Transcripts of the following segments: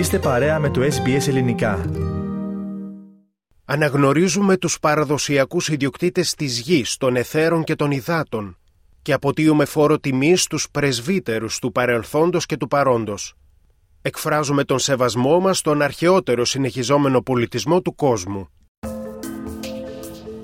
Είστε παρέα με το SBS Ελληνικά. Αναγνωρίζουμε τους παραδοσιακούς ιδιοκτήτες της γης, των εθέρων και των υδάτων και αποτείουμε φόρο τιμής στους πρεσβύτερους του παρελθόντος και του παρόντος. Εκφράζουμε τον σεβασμό μας στον αρχαιότερο συνεχιζόμενο πολιτισμό του κόσμου.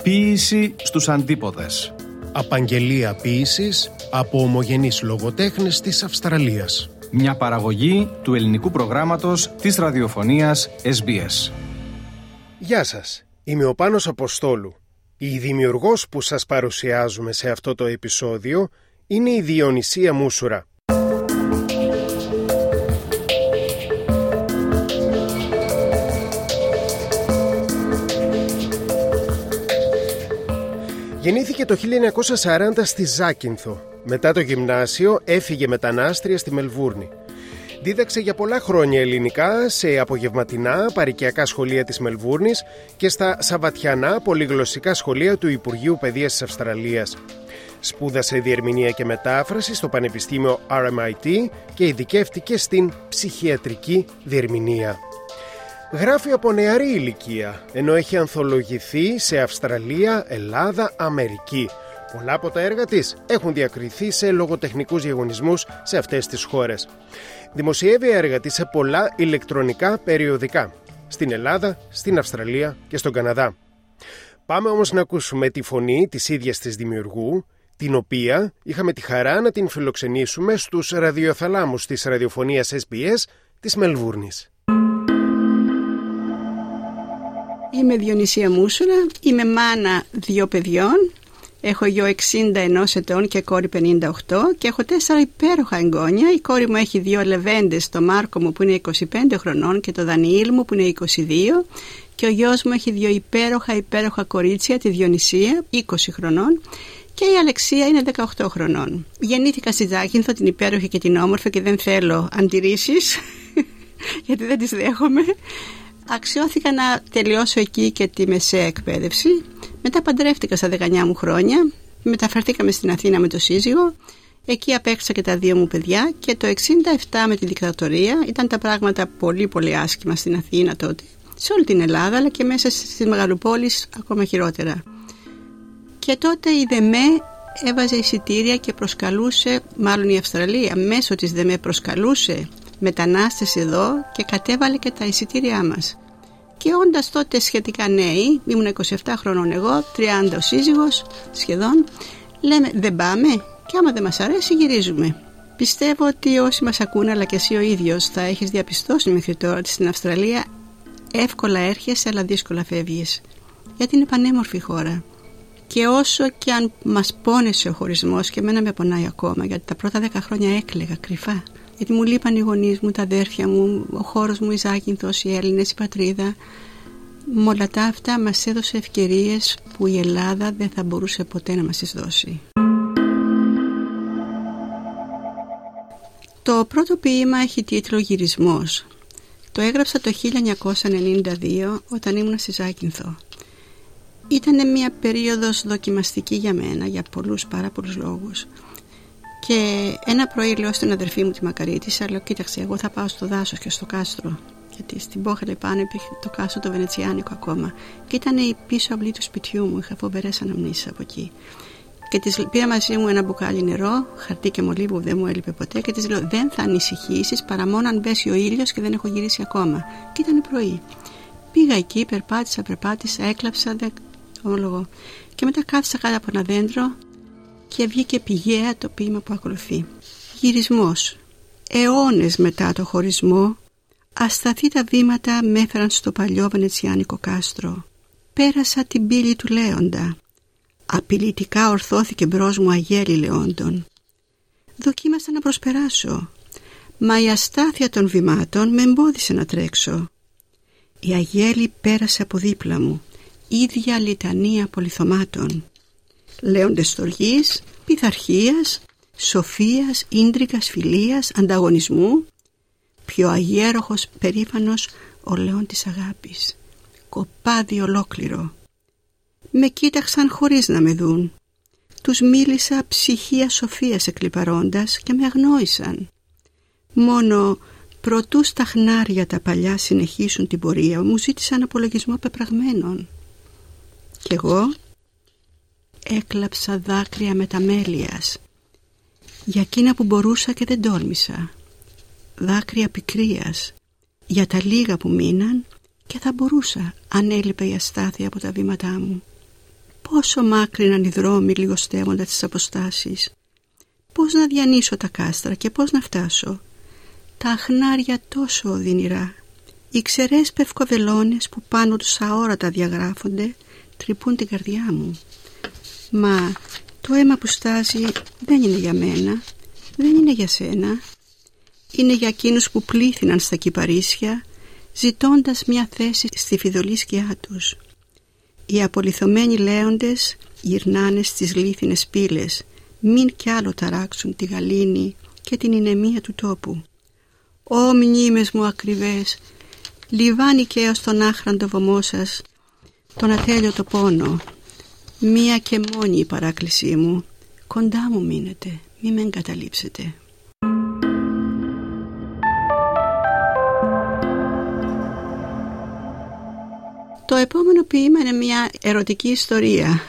Ποίηση στους αντίποδες. Απαγγελία ποίησης από ομογενείς λογοτέχνες της Αυστραλίας. Μια παραγωγή του ελληνικού προγράμματος της ραδιοφωνίας SBS. Γεια σας, είμαι ο Πάνος Αποστόλου. Η δημιουργός που σας παρουσιάζουμε σε αυτό το επεισόδιο είναι η Διονυσία Μούσουρα. Γεννήθηκε το 1940 στη Ζάκυνθο. Μετά το γυμνάσιο έφυγε μετανάστρια στη Μελβούρνη. Δίδαξε για πολλά χρόνια ελληνικά σε απογευματινά παρικιακά σχολεία της Μελβούρνης και στα σαβατιανά πολυγλωσσικά σχολεία του Υπουργείου Παιδείας της Αυστραλίας. Σπούδασε διερμηνία και μετάφραση στο Πανεπιστήμιο RMIT και ειδικεύτηκε στην ψυχιατρική διερμηνία. Γράφει από νεαρή ηλικία, ενώ έχει ανθολογηθεί σε Αυστραλία, Ελλάδα, Αμερική. Πολλά από τα έργα της έχουν διακριθεί σε λογοτεχνικούς διαγωνισμούς σε αυτές τις χώρες. Δημοσιεύει έργα της σε πολλά ηλεκτρονικά περιοδικά, στην Ελλάδα, στην Αυστραλία και στον Καναδά. Πάμε όμως να ακούσουμε τη φωνή της ίδιας της δημιουργού, την οποία είχαμε τη χαρά να την φιλοξενήσουμε στους ραδιοθαλάμους της ραδιοφωνίας SBS της Μελβούρνης. Είμαι Διονυσία Μούσουρα, είμαι μάνα δύο παιδιών. Έχω γιο 61 ετών και κόρη 58 και έχω τέσσερα υπέροχα εγγόνια. Η κόρη μου έχει δύο λεβέντες, το Μάρκο μου που είναι 25 χρονών και το Δανιήλ μου που είναι 22 και ο γιος μου έχει δύο υπέροχα υπέροχα κορίτσια, τη Διονυσία 20 χρονών και η Αλεξία είναι 18 χρονών. Γεννήθηκα στη Ζάχυνθο την υπέροχη και την όμορφη και δεν θέλω αντιρρήσεις γιατί δεν τις δέχομαι αξιώθηκα να τελειώσω εκεί και τη μεσαία εκπαίδευση. Μετά παντρεύτηκα στα 19 μου χρόνια. Μεταφερθήκαμε στην Αθήνα με το σύζυγο. Εκεί απέκτησα και τα δύο μου παιδιά και το 67 με τη δικτατορία ήταν τα πράγματα πολύ πολύ άσχημα στην Αθήνα τότε. Σε όλη την Ελλάδα αλλά και μέσα στις μεγαλοπόλεις ακόμα χειρότερα. Και τότε η ΔΕΜΕ έβαζε εισιτήρια και προσκαλούσε, μάλλον η Αυστραλία μέσω της ΔΕΜΕ προσκαλούσε μετανάστες εδώ και κατέβαλε και τα εισιτήριά μας. Και όντας τότε σχετικά νέοι, ήμουν 27 χρονών εγώ, 30 ο σύζυγος σχεδόν, λέμε δεν πάμε και άμα δεν μας αρέσει γυρίζουμε. Πιστεύω ότι όσοι μας ακούνε αλλά και εσύ ο ίδιος θα έχεις διαπιστώσει μέχρι τώρα ότι στην Αυστραλία εύκολα έρχεσαι αλλά δύσκολα φεύγεις. Γιατί είναι πανέμορφη χώρα. Και όσο και αν μας πόνεσε ο χωρισμός και εμένα με πονάει ακόμα γιατί τα πρώτα 10 χρόνια έκλαιγα κρυφά γιατί μου λείπαν οι γονείς μου, τα αδέρφια μου, ο χώρος μου, η Ζάκυνθος, οι Έλληνες, η πατρίδα. Με όλα τα αυτά μας έδωσε ευκαιρίες που η Ελλάδα δεν θα μπορούσε ποτέ να μας τις δώσει. Το πρώτο ποίημα έχει τίτλο «Γυρισμός». Το έγραψα το 1992 όταν ήμουν στη Ζάκυνθο. Ήταν μια περίοδος δοκιμαστική για μένα για πολλούς πάρα πολλούς λόγους. Και ένα πρωί λέω στην αδερφή μου τη Μακαρίτησα, λέω κοίταξε εγώ θα πάω στο δάσος και στο κάστρο γιατί στην Πόχαλη πάνω υπήρχε το κάστρο το Βενετσιάνικο ακόμα και ήταν η πίσω αυλή του σπιτιού μου, είχα φοβερές αναμνήσεις από εκεί και της πήρα μαζί μου ένα μπουκάλι νερό, χαρτί και μολύβι που δεν μου έλειπε ποτέ και της λέω: Δεν θα ανησυχήσεις παρά μόνο αν πέσει ο ήλιος και δεν έχω γυρίσει ακόμα. Και ήταν πρωί. Πήγα εκεί, περπάτησα, περπάτησα, έκλαψα, δεν ομολογώ. Και μετά κάθισα κάτω από ένα δέντρο και βγήκε πηγαία το ποίημα που ακολουθεί. Γυρισμός. Αιώνες μετά το χωρισμό, ασταθή τα βήματα με έφεραν στο παλιό βενετσιάνικο κάστρο. Πέρασα την πύλη του Λέοντα. Απειλητικά ορθώθηκε μπρος μου αγέλη Λεόντων. Δοκίμασα να προσπεράσω, μα η αστάθεια των βημάτων με εμπόδισε να τρέξω. Η αγέλη πέρασε από δίπλα μου, ίδια λιτανία πολυθωμάτων λέοντες στοργής, πειθαρχίας, σοφίας, ίντρικας, φιλίας, ανταγωνισμού, πιο αγέροχος, περήφανος ο λέον της αγάπης, κοπάδι ολόκληρο. Με κοίταξαν χωρίς να με δουν. Τους μίλησα ψυχία σοφίας εκλυπαρώντας και με αγνόησαν. Μόνο Προτού στα χνάρια τα παλιά συνεχίσουν την πορεία μου ζήτησαν απολογισμό πεπραγμένων. Κι εγώ έκλαψα δάκρυα μεταμέλειας για εκείνα που μπορούσα και δεν τόλμησα. Δάκρυα πικρίας για τα λίγα που μείναν και θα μπορούσα αν έλειπε η αστάθεια από τα βήματά μου. Πόσο μάκρυναν οι δρόμοι λιγοστεύοντα τις αποστάσεις. Πώς να διανύσω τα κάστρα και πώς να φτάσω. Τα αχνάρια τόσο οδυνηρά. Οι ξερές πευκοβελώνες που πάνω τους αόρατα διαγράφονται τρυπούν την καρδιά μου. Μα το αίμα που στάζει δεν είναι για μένα, δεν είναι για σένα. Είναι για εκείνους που πλήθυναν στα κυπαρίσια ζητώντας μια θέση στη φιδωλή σκιά τους. Οι απολυθωμένοι λέοντες γυρνάνε στις λίθινες πύλες μην κι άλλο ταράξουν τη γαλήνη και την ηνεμία του τόπου. Ω μνήμες μου ακριβές, λιβάνει και έως τον άχραντο βωμό σας, τον ατέλειωτο πόνο. Μία και μόνη η παράκλησή μου, κοντά μου μείνετε, μη με εγκαταλείψετε. Το επόμενο ποίημα είναι μια ερωτική ιστορία.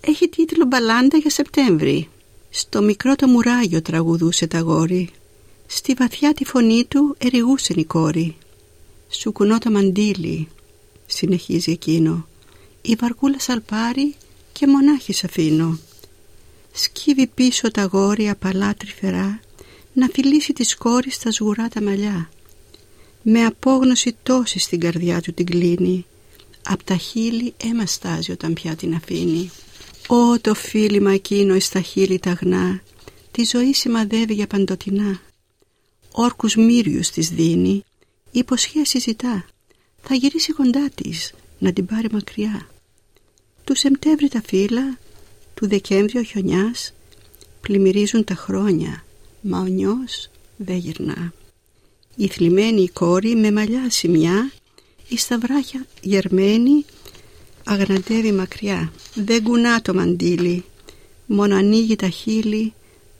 Έχει τίτλο «Μπαλάντα για Σεπτέμβρη». Στο μικρό το μουράγιο τραγουδούσε τα γόρι. Στη βαθιά τη φωνή του ερηγούσε η κόρη. Σου κουνώ το μαντίλι, συνεχίζει εκείνο. Η βαρκούλα σαλπάρει και μονάχης σ' αφήνω. Σκύβει πίσω τα γόρια απαλά τρυφερά να φιλήσει τη κόρη στα σγουρά τα μαλλιά. Με απόγνωση τόση στην καρδιά του την κλείνει. Απ' τα χείλη αίμα στάζει όταν πια την αφήνει. Ω το φίλημα εκείνο εις τα χείλη τα γνά, τη ζωή σημαδεύει για παντοτινά. Όρκους μύριους της δίνει, υποσχέσεις ζητά, θα γυρίσει κοντά της, να την πάρει μακριά. Του Σεπτέμβρη τα φύλλα, του Δεκέμβρη ο χιονιάς, πλημμυρίζουν τα χρόνια, μα ο νιός δεν γυρνά. Η θλιμμένη η κόρη με μαλλιά σημιά, η σταυράχια γερμένη, αγναντεύει μακριά. Δεν κουνά το μαντίλι, μόνο ανοίγει τα χείλη,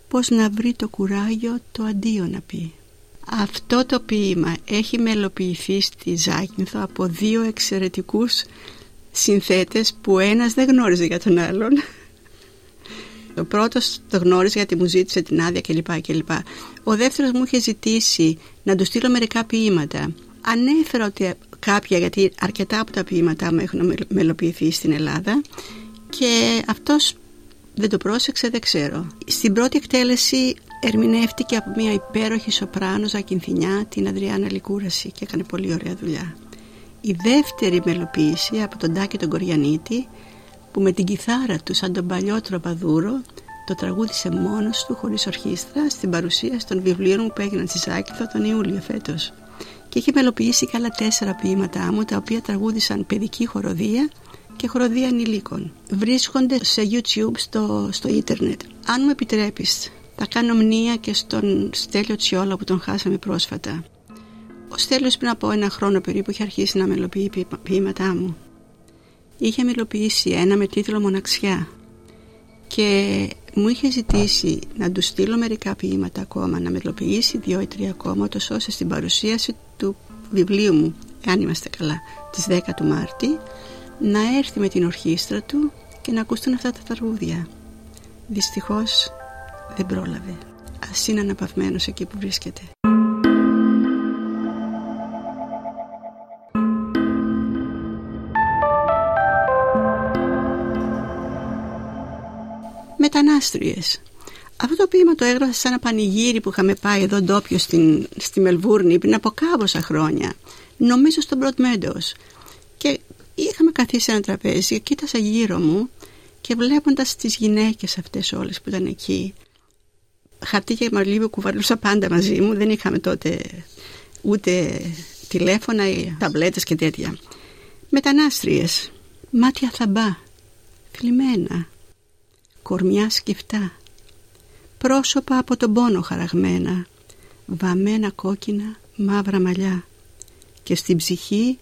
πώς να βρει το κουράγιο το αντίο να πει. Αυτό το ποίημα έχει μελοποιηθεί στη Ζάκυνθο από δύο εξαιρετικούς συνθέτες που ένας δεν γνώριζε για τον άλλον. Ο πρώτος το γνώριζε γιατί μου ζήτησε την άδεια κλπ. κλπ. Ο δεύτερος μου είχε ζητήσει να του στείλω μερικά ποίηματα. Ανέφερα ότι κάποια γιατί αρκετά από τα ποίηματά μου έχουν μελοποιηθεί στην Ελλάδα και αυτός δεν το πρόσεξε, δεν ξέρω. Στην πρώτη εκτέλεση ερμηνεύτηκε από μια υπέροχη σοπράνο Ζακυνθινιά, την Αδριάννα Λικούραση και έκανε πολύ ωραία δουλειά. Η δεύτερη μελοποίηση από τον Τάκη τον Κοριανίτη που με την κιθάρα του σαν τον παλιό τροπαδούρο το τραγούδισε μόνος του χωρίς ορχήστρα στην παρουσίαση των βιβλίων μου που έγιναν στη Ζάκηθο τον Ιούλιο φέτος και έχει μελοποιήσει και άλλα τέσσερα ποίηματά μου τα οποία τραγούδισαν παιδική χοροδία και χοροδία ανηλίκων. Βρίσκονται σε YouTube στο, στο ίντερνετ. Αν μου επιτρέπεις, θα κάνω μνήα και στον Στέλιο Τσιόλα που τον χάσαμε πρόσφατα. Ο Στέλιος πριν από ένα χρόνο περίπου είχε αρχίσει να μελοποιεί ποίηματά μου. Είχε μελοποιήσει ένα με τίτλο «Μοναξιά» και μου είχε ζητήσει να του στείλω μερικά ποίηματα ακόμα, να μελοποιήσει δύο ή τρία ακόμα, τόσο ώστε στην παρουσίαση του βιβλίου μου, αν είμαστε καλά, τις 10 του Μάρτη, να έρθει με την ορχήστρα του και να ακούσουν αυτά τα τραγούδια. Δυστυχώς δεν πρόλαβε. Ας είναι αναπαυμένος εκεί που βρίσκεται. Μετανάστριες αυτό το ποίημα το έγραψα σε ένα πανηγύρι που είχαμε πάει εδώ ντόπιο στην, στη Μελβούρνη πριν από κάμποσα χρόνια. Νομίζω στον Broad Meadows. Και είχαμε καθίσει σε ένα τραπέζι και κοίτασα γύρω μου και βλέποντας τις γυναίκες αυτές όλες που ήταν εκεί χαρτί και μαλλί κουβαλούσα πάντα μαζί μου δεν είχαμε τότε ούτε τηλέφωνα ή ταμπλέτες και τέτοια μετανάστριες μάτια θαμπά θλιμμένα κορμιά σκεφτά πρόσωπα από τον πόνο χαραγμένα, βαμμένα κόκκινα μαύρα μαλλιά και στην ψυχή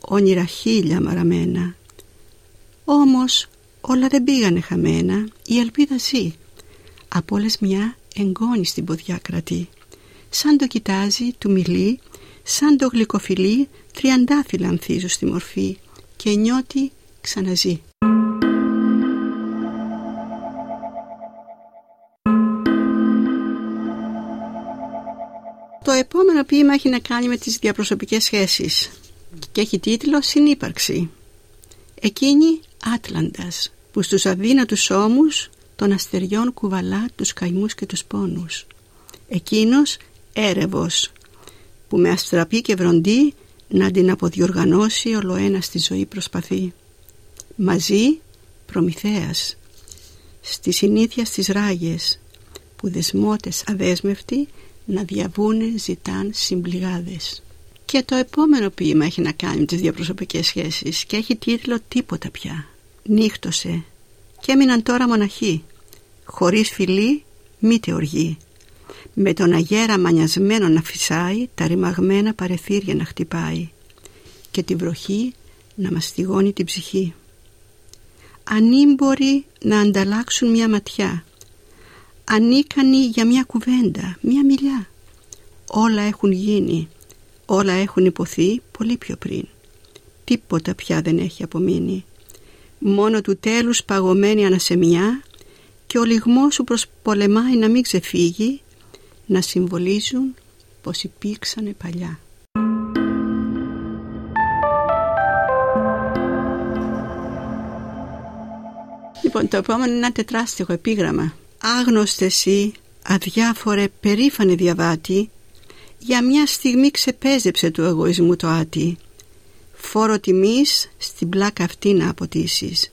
όνειρα χίλια μαραμένα. Όμως όλα δεν πήγανε χαμένα, η ελπίδα ζει. Από όλες μια εγγόνη στην ποδιά κρατεί. σαν το κοιτάζει, του μιλεί, σαν το γλυκοφιλεί, τριαντάφυλλα ανθίζουν στη μορφή και νιώθει ξαναζεί. Ποίημα έχει να κάνει με τις διαπροσωπικές σχέσεις και έχει τίτλο «Συνύπαρξη». Εκείνη Άτλαντας που στους αδύνατους ώμους των αστεριών κουβαλά τους καημούς και τους πόνους. Εκείνος έρευος που με αστραπή και βροντί να την αποδιοργανώσει ολοένας στη ζωή προσπαθεί. Μαζί Προμηθέας στη συνήθεια στις ράγες που δεσμότες αδέσμευτοι να διαβούνε ζητάν συμπληγάδες. Και το επόμενο ποίημα έχει να κάνει με τις διαπροσωπικές σχέσεις και έχει τίτλο «Τίποτα πια». Νύχτωσε και έμειναν τώρα μοναχοί, χωρίς φιλή μήτε οργή. Με τον αγέρα μανιασμένο να φυσάει, τα ρημαγμένα παρεθύρια να χτυπάει και την βροχή να μαστιγώνει την ψυχή. Ανήμποροι να ανταλλάξουν μια ματιά, ανίκανοι για μια κουβέντα, μια μιλιά. Όλα έχουν γίνει, όλα έχουν υποθεί πολύ πιο πριν. Τίποτα πια δεν έχει απομείνει. Μόνο του τέλους παγωμένη ανασεμιά και ο λιγμός σου προσπολεμάει να μην ξεφύγει να συμβολίζουν πως υπήρξανε παλιά. Λοιπόν, το επόμενο είναι ένα τετράστιχο επίγραμμα. Άγνωστες εσύ, αδιάφορε περήφανε διαβάτη, για μια στιγμή ξεπέζεψε του εγωισμού το άτι. Φόρο τιμής στην πλάκα αυτή να αποτίσεις.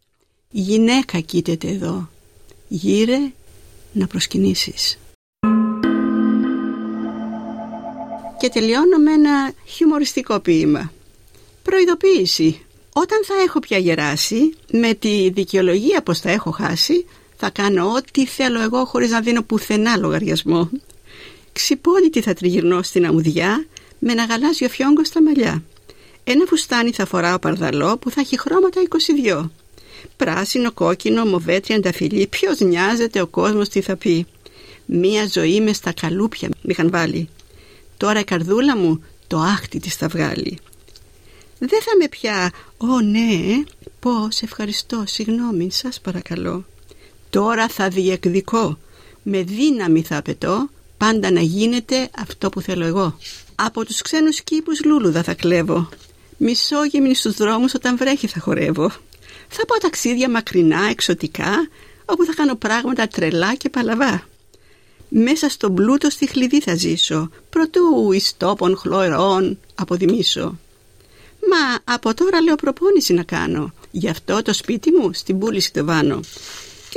Γυναίκα κοίταται εδώ. Γύρε να προσκυνήσεις. Και τελειώνω με ένα χιουμοριστικό ποίημα. Προειδοποίηση. Όταν θα έχω πια γεράσει, με τη δικαιολογία πως θα έχω χάσει, θα κάνω ό,τι θέλω εγώ χωρίς να δίνω πουθενά λογαριασμό. Ξυπόλυτη θα τριγυρνώ στην αμμουδιά με ένα γαλάζιο φιόγκο στα μαλλιά. Ένα φουστάνι θα φοράω παρδαλό που θα έχει χρώματα 22. Πράσινο, κόκκινο, μοβέ, τριανταφυλλί. Ποιος νοιάζεται ο κόσμος τι θα πει. Μία ζωή με στα καλούπια μ' είχαν βάλει. Τώρα η καρδούλα μου το άχτι της θα βγάλει. Δεν θα με πια «Ω ναι, πώς, ευχαριστώ, συγγνώμη, σας παρακαλώ». Τώρα θα διεκδικώ, με δύναμη θα απαιτώ, πάντα να γίνεται αυτό που θέλω εγώ. Από τους ξένους κήπους λούλουδα θα κλέβω. Μισόγυμνη στους δρόμους όταν βρέχει θα χορεύω. Θα πάω ταξίδια μακρινά, εξωτικά, όπου θα κάνω πράγματα τρελά και παλαβά. Μέσα στον πλούτο στη χλειδί θα ζήσω, προτού εις τόπων χλωρών αποδημήσω. Μα από τώρα λέω προπόνηση να κάνω, γι' αυτό το σπίτι μου στην πούληση το βάνω.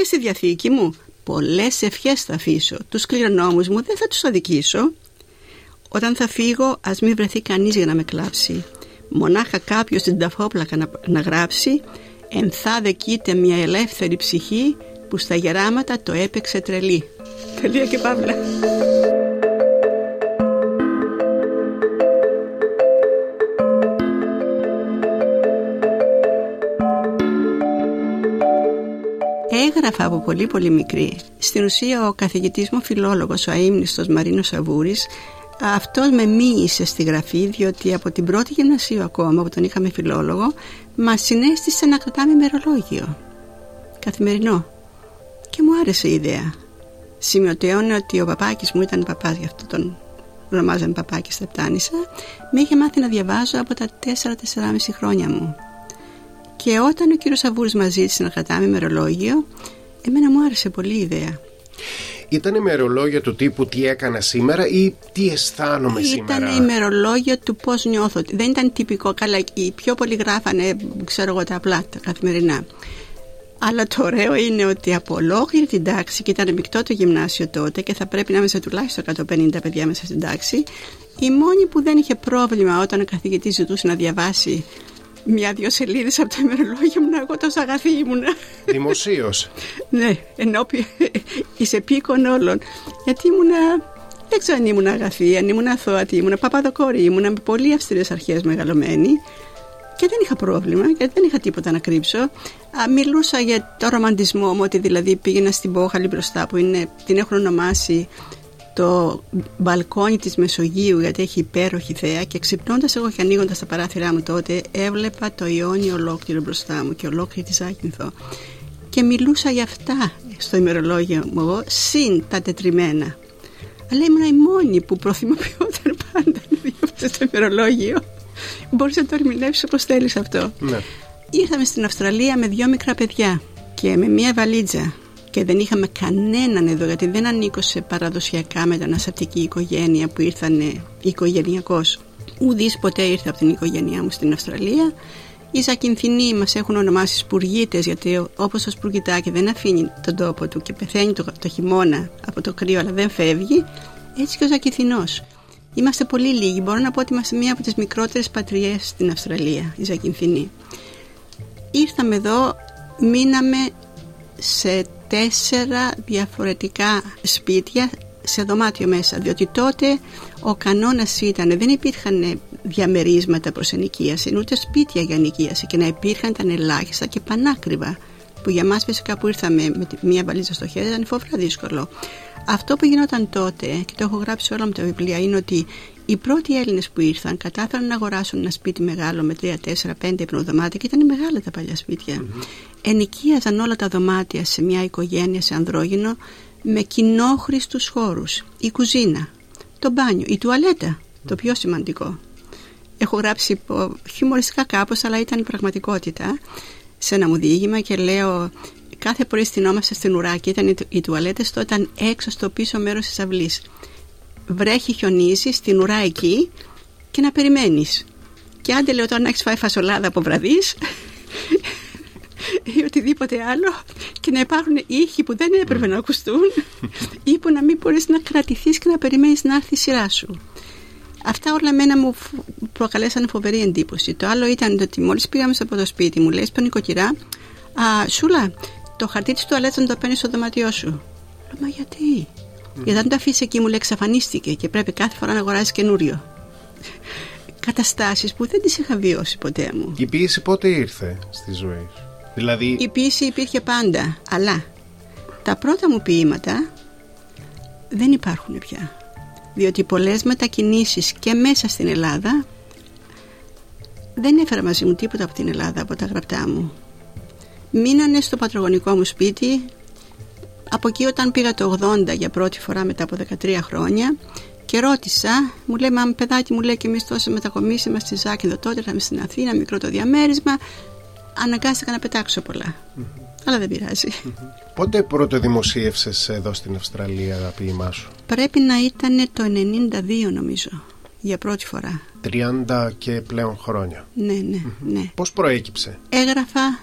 Και στη διαθήκη μου πολλές ευχές θα αφήσω, τους κληρονόμους μου δεν θα τους αδικήσω. Όταν θα φύγω ας μην βρεθεί κανείς για να με κλάψει. Μονάχα κάποιος στην ταφόπλακα να, να γράψει «Ενθά δεκείται μια ελεύθερη ψυχή που στα γεράματα το έπαιξε τρελή». Τελεία και παύλα. Έγραφα από πολύ πολύ μικρή. Στην ουσία ο καθηγητής μου φιλόλογος, ο αείμνηστος Μαρίνος Σαβούρης, αυτός με μίλησε στη γραφή διότι από την πρώτη γυμνασίου ακόμα που τον είχαμε φιλόλογο μας συνέστησε να κρατάμε μερολόγιο καθημερινό. Και μου άρεσε η ιδέα. Σημειωτέωνε ότι ο παπάκης μου ήταν παπάς γι' αυτό τον ονομάζαμε παπάκη στα Πτάνησα. Με είχε μάθει να διαβάζω από τα 4-4,5 χρόνια μου και όταν ο κύριος Σαβούρης μας ζήτησε να κρατάμε ημερολόγιο εμένα μου άρεσε πολύ η ιδέα ήταν ημερολόγιο του τύπου τι έκανα σήμερα ή τι αισθάνομαι ήταν σήμερα. Ήταν ημερολόγιο του πώς νιώθω. Δεν ήταν τυπικό. Καλά, οι πιο πολλοί γράφανε, ξέρω εγώ, τα απλά, τα καθημερινά. Αλλά το ωραίο είναι ότι από ολόκληρη την τάξη, και ήταν μεικτό το γυμνάσιο τότε και θα πρέπει να είμαστε τουλάχιστον 150 παιδιά μέσα στην τάξη, η μόνη που δεν είχε πρόβλημα όταν ο καθηγητής ζητούσε να διαβάσει μια-δυο σελίδες από το ημερολόγιο μου εγώ τόσο αγαθή ήμουνα. Δημοσίως. ναι, ενώπιον είσαι πίκον όλων. Γιατί ήμουνα, δεν ξέρω αν ήμουν αγαθή, αν ήμουν αθώατη, ήμουν παπαδοκόρη, ήμουν με πολύ αυστηρές αρχές μεγαλωμένη. Και δεν είχα πρόβλημα, γιατί δεν είχα τίποτα να κρύψω. Α, μιλούσα για το ρομαντισμό μου, ότι δηλαδή πήγαινα στην Πόχαλη μπροστά που είναι, την έχουν ονομάσει στο μπαλκόνι της Μεσογείου γιατί έχει υπέροχη θέα και ξυπνώντας εγώ και ανοίγοντας τα παράθυρά μου τότε έβλεπα το Ιόνιο ολόκληρο μπροστά μου και ολόκληρη τη Ζάκυνθο και μιλούσα για αυτά στο ημερολόγιο μου εγώ συν τα τετριμένα. Αλλά ήμουν η μόνη που προθυμοποιόταν πάντα να δει αυτό στο ημερολόγιο. Μπορείς να το ερμηνεύσεις όπως θέλεις αυτό. Ναι. Ήρθαμε στην Αυστραλία με δυο μικρά παιδιά και με μία βαλίτσα και δεν είχαμε κανέναν εδώ γιατί δεν ανήκω σε παραδοσιακά μεταναστευτική οικογένεια που ήρθαν οικογενειακώς. Ουδής ποτέ ήρθε από την οικογένειά μου στην Αυστραλία. Οι Ζακυνθινοί μας έχουν ονομάσει σπουργίτες γιατί όπως το σπουργητάκι δεν αφήνει τον τόπο του και πεθαίνει το, το χειμώνα από το κρύο αλλά δεν φεύγει, έτσι και ο Ζακυνθινός. Είμαστε πολύ λίγοι. Μπορώ να πω ότι είμαστε μία από τις μικρότερες πατριές στην Αυστραλία, οι Ζακυνθινοί. Ήρθαμε εδώ, μείναμε σε τέσσερα διαφορετικά σπίτια σε δωμάτιο μέσα διότι τότε ο κανόνας ήταν δεν υπήρχαν διαμερίσματα προς ενοικίαση ούτε σπίτια για ενοικίαση και να υπήρχαν ήταν ελάχιστα και πανάκριβα που για μας φυσικά που ήρθαμε με τη- μία βαλίτσα στο χέρι ήταν φοβερά δύσκολο αυτό που γινόταν τότε και το έχω γράψει σε όλα μου τα βιβλία είναι ότι οι πρώτοι Έλληνες που ήρθαν κατάφεραν να αγοράσουν ένα σπίτι μεγάλο με 3, 4, 5 υπνοδωμάτια και ήταν μεγάλα τα παλιά σπίτια. Ενοικίαζαν όλα τα δωμάτια σε μια οικογένεια, σε ανδρόγυνο, με κοινόχρηστους χώρους. Η κουζίνα, το μπάνιο, η τουαλέτα, το πιο σημαντικό. Έχω γράψει υπό- χιουμοριστικά κάπως, αλλά ήταν η πραγματικότητα σε ένα μου διήγημα και λέω κάθε πρωί στυνόμαστε στην ουρά και ήταν οι, του- οι τουαλέτες τότε ήταν έξω στο πίσω μέρος της αυλής. Βρέχει, χιονίζει στην ουρά εκεί και να περιμένεις. Και άντε λέω τώρα να έχεις φάει φασολάδα από βραδείς ή οτιδήποτε άλλο και να υπάρχουν ήχοι που δεν έπρεπε να ακουστούν ή που να μην μπορείς να κρατηθείς και να περιμένεις να έρθει η σειρά σου. Αυτά όλα μένα μου φ- προκαλέσαν φοβερή εντύπωση. Το άλλο ήταν ότι μόλις πήγαμε από το σπίτι μου, λέει στον νοικοκυρά, Α, Σούλα, το χαρτί της τουαλέτας να το παίρνεις στο δωμάτιό σου. Λέω, μα γιατί; Γιατί αν το αφήσεις εκεί μου λέει εξαφανίστηκε και πρέπει κάθε φορά να αγοράζεις καινούριο. Καταστάσεις που δεν τις είχα βιώσει ποτέ μου. Η ποίηση πότε ήρθε στη ζωή σου; Δηλαδή, Η ποίηση υπήρχε πάντα, αλλά τα πρώτα μου ποίηματα δεν υπάρχουν πια. Διότι πολλές μετακινήσεις και μέσα στην Ελλάδα δεν έφερα μαζί μου τίποτα από την Ελλάδα, από τα γραπτά μου. Μείνανε στο πατρογονικό μου σπίτι. Από εκεί όταν πήγα το 80 για πρώτη φορά μετά από 13 χρόνια και ρώτησα, μου λέει, μα παιδάκι μου λέει και εμείς τόσο μετακομίσαμε στη Ζάκυνδο τότε, ήρθαμε στην Αθήνα, μικρό το διαμέρισμα, αναγκάστηκα να πετάξω πολλά. Αλλά δεν πειράζει. πότε πρώτο δημοσίευσες εδώ στην Αυστραλία τα ποίημά σου. Πρέπει να ήταν το 92 νομίζω, για πρώτη φορά. 30 και πλέον χρόνια. Ναι, ναι, ναι. Πώς προέκυψε; Έγραφα,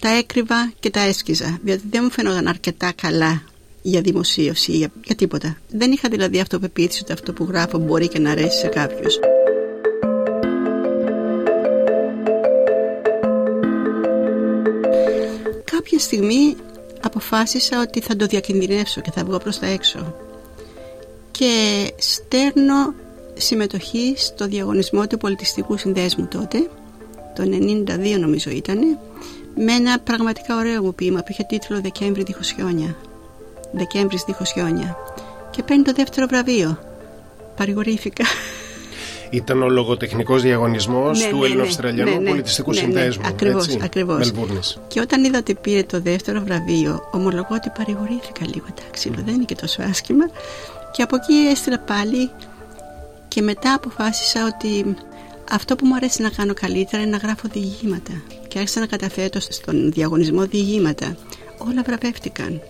τα έκρυβα και τα έσκιζα, διότι δεν μου φαινόταν αρκετά καλά για δημοσίευση ή για, για τίποτα. Δεν είχα δηλαδή αυτοπεποίθηση ότι αυτό που γράφω μπορεί και να αρέσει σε κάποιους. Κάποια στιγμή αποφάσισα ότι θα το διακινδυνεύσω και θα βγω προς τα έξω. Και στέρνω συμμετοχή στο διαγωνισμό του πολιτιστικού συνδέσμου τότε, το 92 νομίζω ήταν, με ένα πραγματικά ωραίο μου ποίημα που είχε τίτλο Δεκέμβρη δίχως χιόνια. Δεκέμβρης δίχως χιόνια. Και παίρνει το δεύτερο βραβείο. Παρηγορήθηκα. Ήταν ο λογοτεχνικός διαγωνισμός Ναι, του ναι, ναι, Ελληνοαυστραλιανού ναι, ναι, Πολιτιστικού ναι, ναι, Συνδέσμου. ακριβώς, έτσι, ακριβώς. Μελβούρνης. Και όταν είδα ότι πήρε το δεύτερο βραβείο, ομολογώ ότι παρηγορήθηκα λίγο. Εντάξει, λέω, δεν είναι και τόσο άσχημα. Και από εκεί έστειλα πάλι και μετά αποφάσισα ότι αυτό που μου αρέσει να κάνω καλύτερα είναι να γράφω διηγήματα. Και άρχισα να καταθέτω στον διαγωνισμό διηγήματα. Όλα βραβεύτηκαν.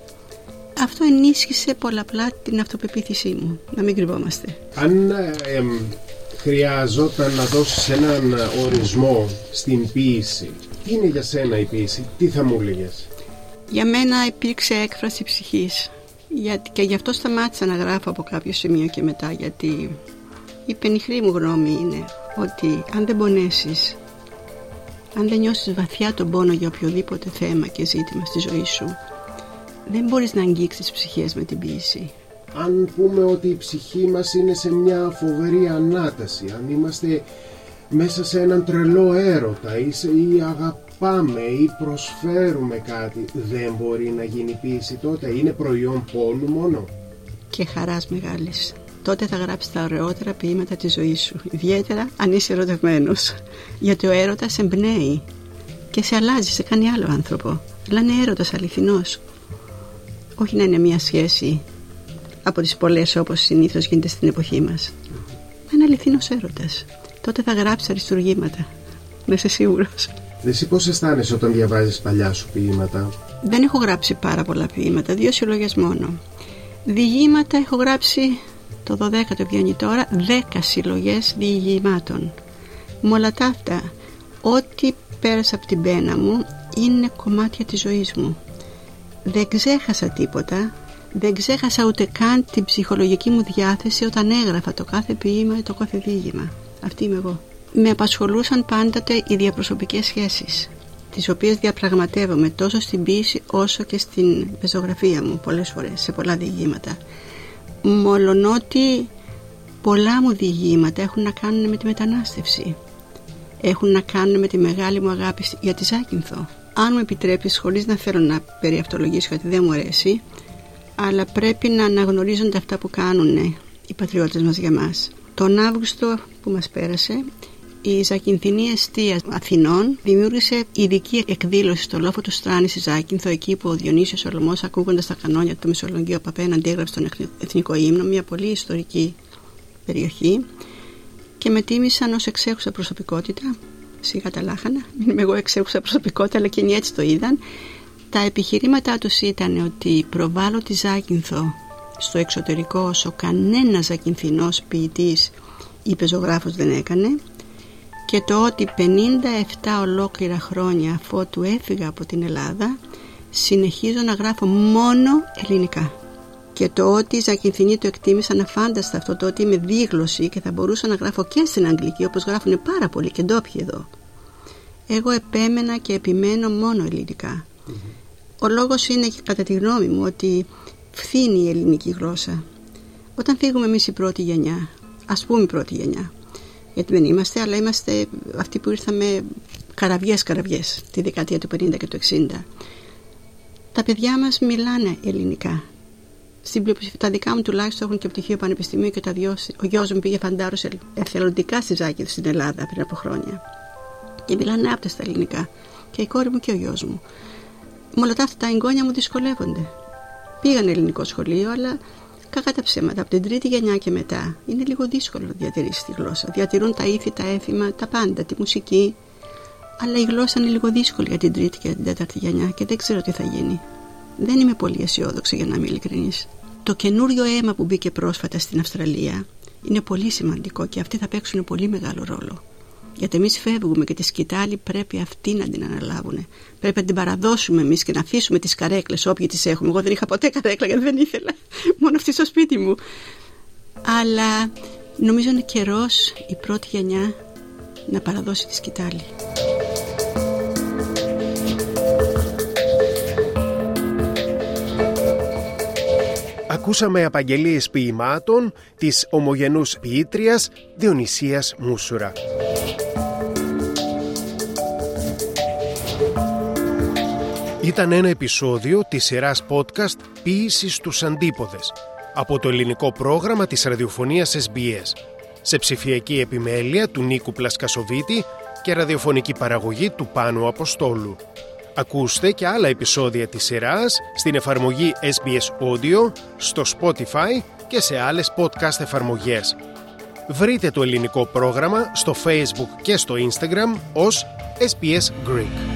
Αυτό ενίσχυσε πολλαπλά την αυτοπεποίθησή μου. Να μην κρυβόμαστε. Αν ε, εμ, χρειαζόταν να δώσεις έναν ορισμό στην ποίηση, τι είναι για σένα η ποίηση, τι θα μου έλεγες; Για μένα υπήρξε έκφραση ψυχής γιατί, και γι' αυτό σταμάτησα να γράφω από κάποιο σημείο και μετά γιατί η πενιχρή μου γνώμη είναι ότι αν δεν πονέσεις αν δεν νιώσεις βαθιά τον πόνο για οποιοδήποτε θέμα και ζήτημα στη ζωή σου δεν μπορείς να αγγίξεις ψυχές με την ποίηση Αν πούμε ότι η ψυχή μας είναι σε μια φοβερή ανάταση, αν είμαστε μέσα σε έναν τρελό έρωτα ή, σε, ή αγαπάμε ή προσφέρουμε κάτι, δεν μπορεί να γίνει ποίηση τότε, είναι προϊόν πόνου μόνο. και χαράς μεγάλης. Τότε θα γράψεις τα ωραιότερα ποίηματα της ζωής σου, ιδιαίτερα αν είσαι ερωτευμένος. Γιατί ο έρωτας εμπνέει και σε αλλάζει, σε κάνει άλλο άνθρωπο. Αλλά είναι έρωτας αληθινός. Όχι να είναι μια σχέση από τις πολλές όπως συνήθως γίνεται στην εποχή μας. Είναι αληθινός έρωτας. Τότε θα γράψεις αριστουργήματα. Να είσαι σίγουρος. Εσύ πώς αισθάνεσαι όταν διαβάζεις παλιά σου ποίηματα; Δεν έχω γράψει πάρα πολλά ποίηματα, δύο συλλογές μόνο. Διηγήματα έχω γράψει το 12ο βγαίνει τώρα 10 συλλογές διηγημάτων. Με όλα τα αυτά, ό,τι πέρασα από την πένα μου είναι κομμάτια της ζωής μου. Δεν ξέχασα τίποτα, δεν ξέχασα ούτε καν την ψυχολογική μου διάθεση όταν έγραφα το κάθε ποίημα ή το κάθε διήγημα. Αυτή είμαι εγώ. Με απασχολούσαν πάντοτε οι διαπροσωπικές σχέσεις τις οποίες διαπραγματεύομαι τόσο στην ποίηση όσο και στην πεζογραφία μου πολλές φορές, σε πολλά διηγήματα. Μολονότι πολλά μου διηγήματα έχουν να κάνουν με τη μετανάστευση. Έχουν να κάνουν με τη μεγάλη μου αγάπη για τη Ζάκυνθο. Αν μου επιτρέπεις, χωρίς να θέλω να περιαυτολογήσω γιατί δεν μου αρέσει, αλλά πρέπει να αναγνωρίζονται αυτά που κάνουν οι πατριώτες μας για μας. Τον Αύγουστο που μας πέρασε η Ζακυνθινή Εστία Αθηνών δημιούργησε ειδική εκδήλωση στο λόφο του Στράνη στη Ζάκυνθο, εκεί που ο Διονύσιος Ολομό, ακούγοντας τα κανόνια του Μεσολογγίου Παπένα, αντίγραψε τον Εθνικό ύμνο, μια πολύ ιστορική περιοχή, και με τίμησαν ως εξέχουσα προσωπικότητα. Σιγά τα λάχανα, μην είμαι εγώ εξέχουσα προσωπικότητα, αλλά και έτσι το είδαν. Τα επιχειρήματά τους ήταν ότι προβάλλω τη Ζάκυνθο στο εξωτερικό όσο κανένας Ζακυνθινός ποιητής ή πεζογράφος δεν έκανε και το ότι 57 ολόκληρα χρόνια αφότου έφυγα από την Ελλάδα συνεχίζω να γράφω μόνο ελληνικά. Και το ότι οι Ζακυνθινοί το εκτίμησαν αφάνταστα αυτό το ότι είμαι δίγλωση και θα μπορούσα να γράφω και στην Αγγλική όπως γράφουν πάρα πολλοί και ντόπιοι εδώ. Εγώ επέμενα και επιμένω μόνο ελληνικά ο λόγος είναι κατά τη γνώμη μου ότι φθήνει η ελληνική γλώσσα όταν φύγουμε εμείς η πρώτη γενιά ας πούμε η πρώτη γενιά γιατί δεν είμαστε, αλλά είμαστε αυτοί που ήρθαμε καραβιές καραβιές τη δεκαετία του 50 και του 60. Τα παιδιά μας μιλάνε ελληνικά. Στην πλειοψηφία, τα δικά μου τουλάχιστον έχουν και πτυχίο πανεπιστημίου και τα δυο, ο γιος μου πήγε φαντάρος εθελοντικά στη Ζάκη στην Ελλάδα πριν από χρόνια. Και μιλάνε άπτε στα ελληνικά. Και η κόρη μου και ο γιος μου. Με όλα αυτά τα εγγόνια μου δυσκολεύονται. Πήγαν ελληνικό σχολείο, αλλά Κακά τα ψέματα, από την τρίτη γενιά και μετά είναι λίγο δύσκολο να διατηρήσεις τη γλώσσα. Διατηρούν τα ήθη, τα έθιμα, τα πάντα, τη μουσική. Αλλά η γλώσσα είναι λίγο δύσκολη για την τρίτη και την τέταρτη γενιά και δεν ξέρω τι θα γίνει. Δεν είμαι πολύ αισιόδοξη για να είμαι ειλικρινής. Το καινούριο αίμα που μπήκε πρόσφατα στην Αυστραλία είναι πολύ σημαντικό και αυτοί θα παίξουν πολύ μεγάλο ρόλο. Γιατί εμείς φεύγουμε και τη σκητάλη πρέπει αυτοί να την αναλάβουν. Πρέπει να την παραδώσουμε εμείς και να αφήσουμε τις καρέκλες όποιοι τις έχουμε. Εγώ δεν είχα ποτέ καρέκλα γιατί δεν ήθελα. Μόνο αυτή στο σπίτι μου. Αλλά νομίζω είναι καιρός η πρώτη γενιά να παραδώσει τη σκητάλη. Ακούσαμε απαγγελίες ποιημάτων της ομογενούς ποιήτριας Διονυσίας Μούσουρα. Ήταν ένα επεισόδιο της σειράς podcast «Ποίηση στους αντίποδες» από το ελληνικό πρόγραμμα της ραδιοφωνίας SBS σε ψηφιακή επιμέλεια του Νίκου Πλασκασοβίτη και ραδιοφωνική παραγωγή του Πάνου Αποστόλου. Ακούστε και άλλα επεισόδια της σειράς στην εφαρμογή SBS Audio, στο Spotify και σε άλλες podcast εφαρμογές. Βρείτε το ελληνικό πρόγραμμα στο Facebook και στο Instagram ως SBS Greek.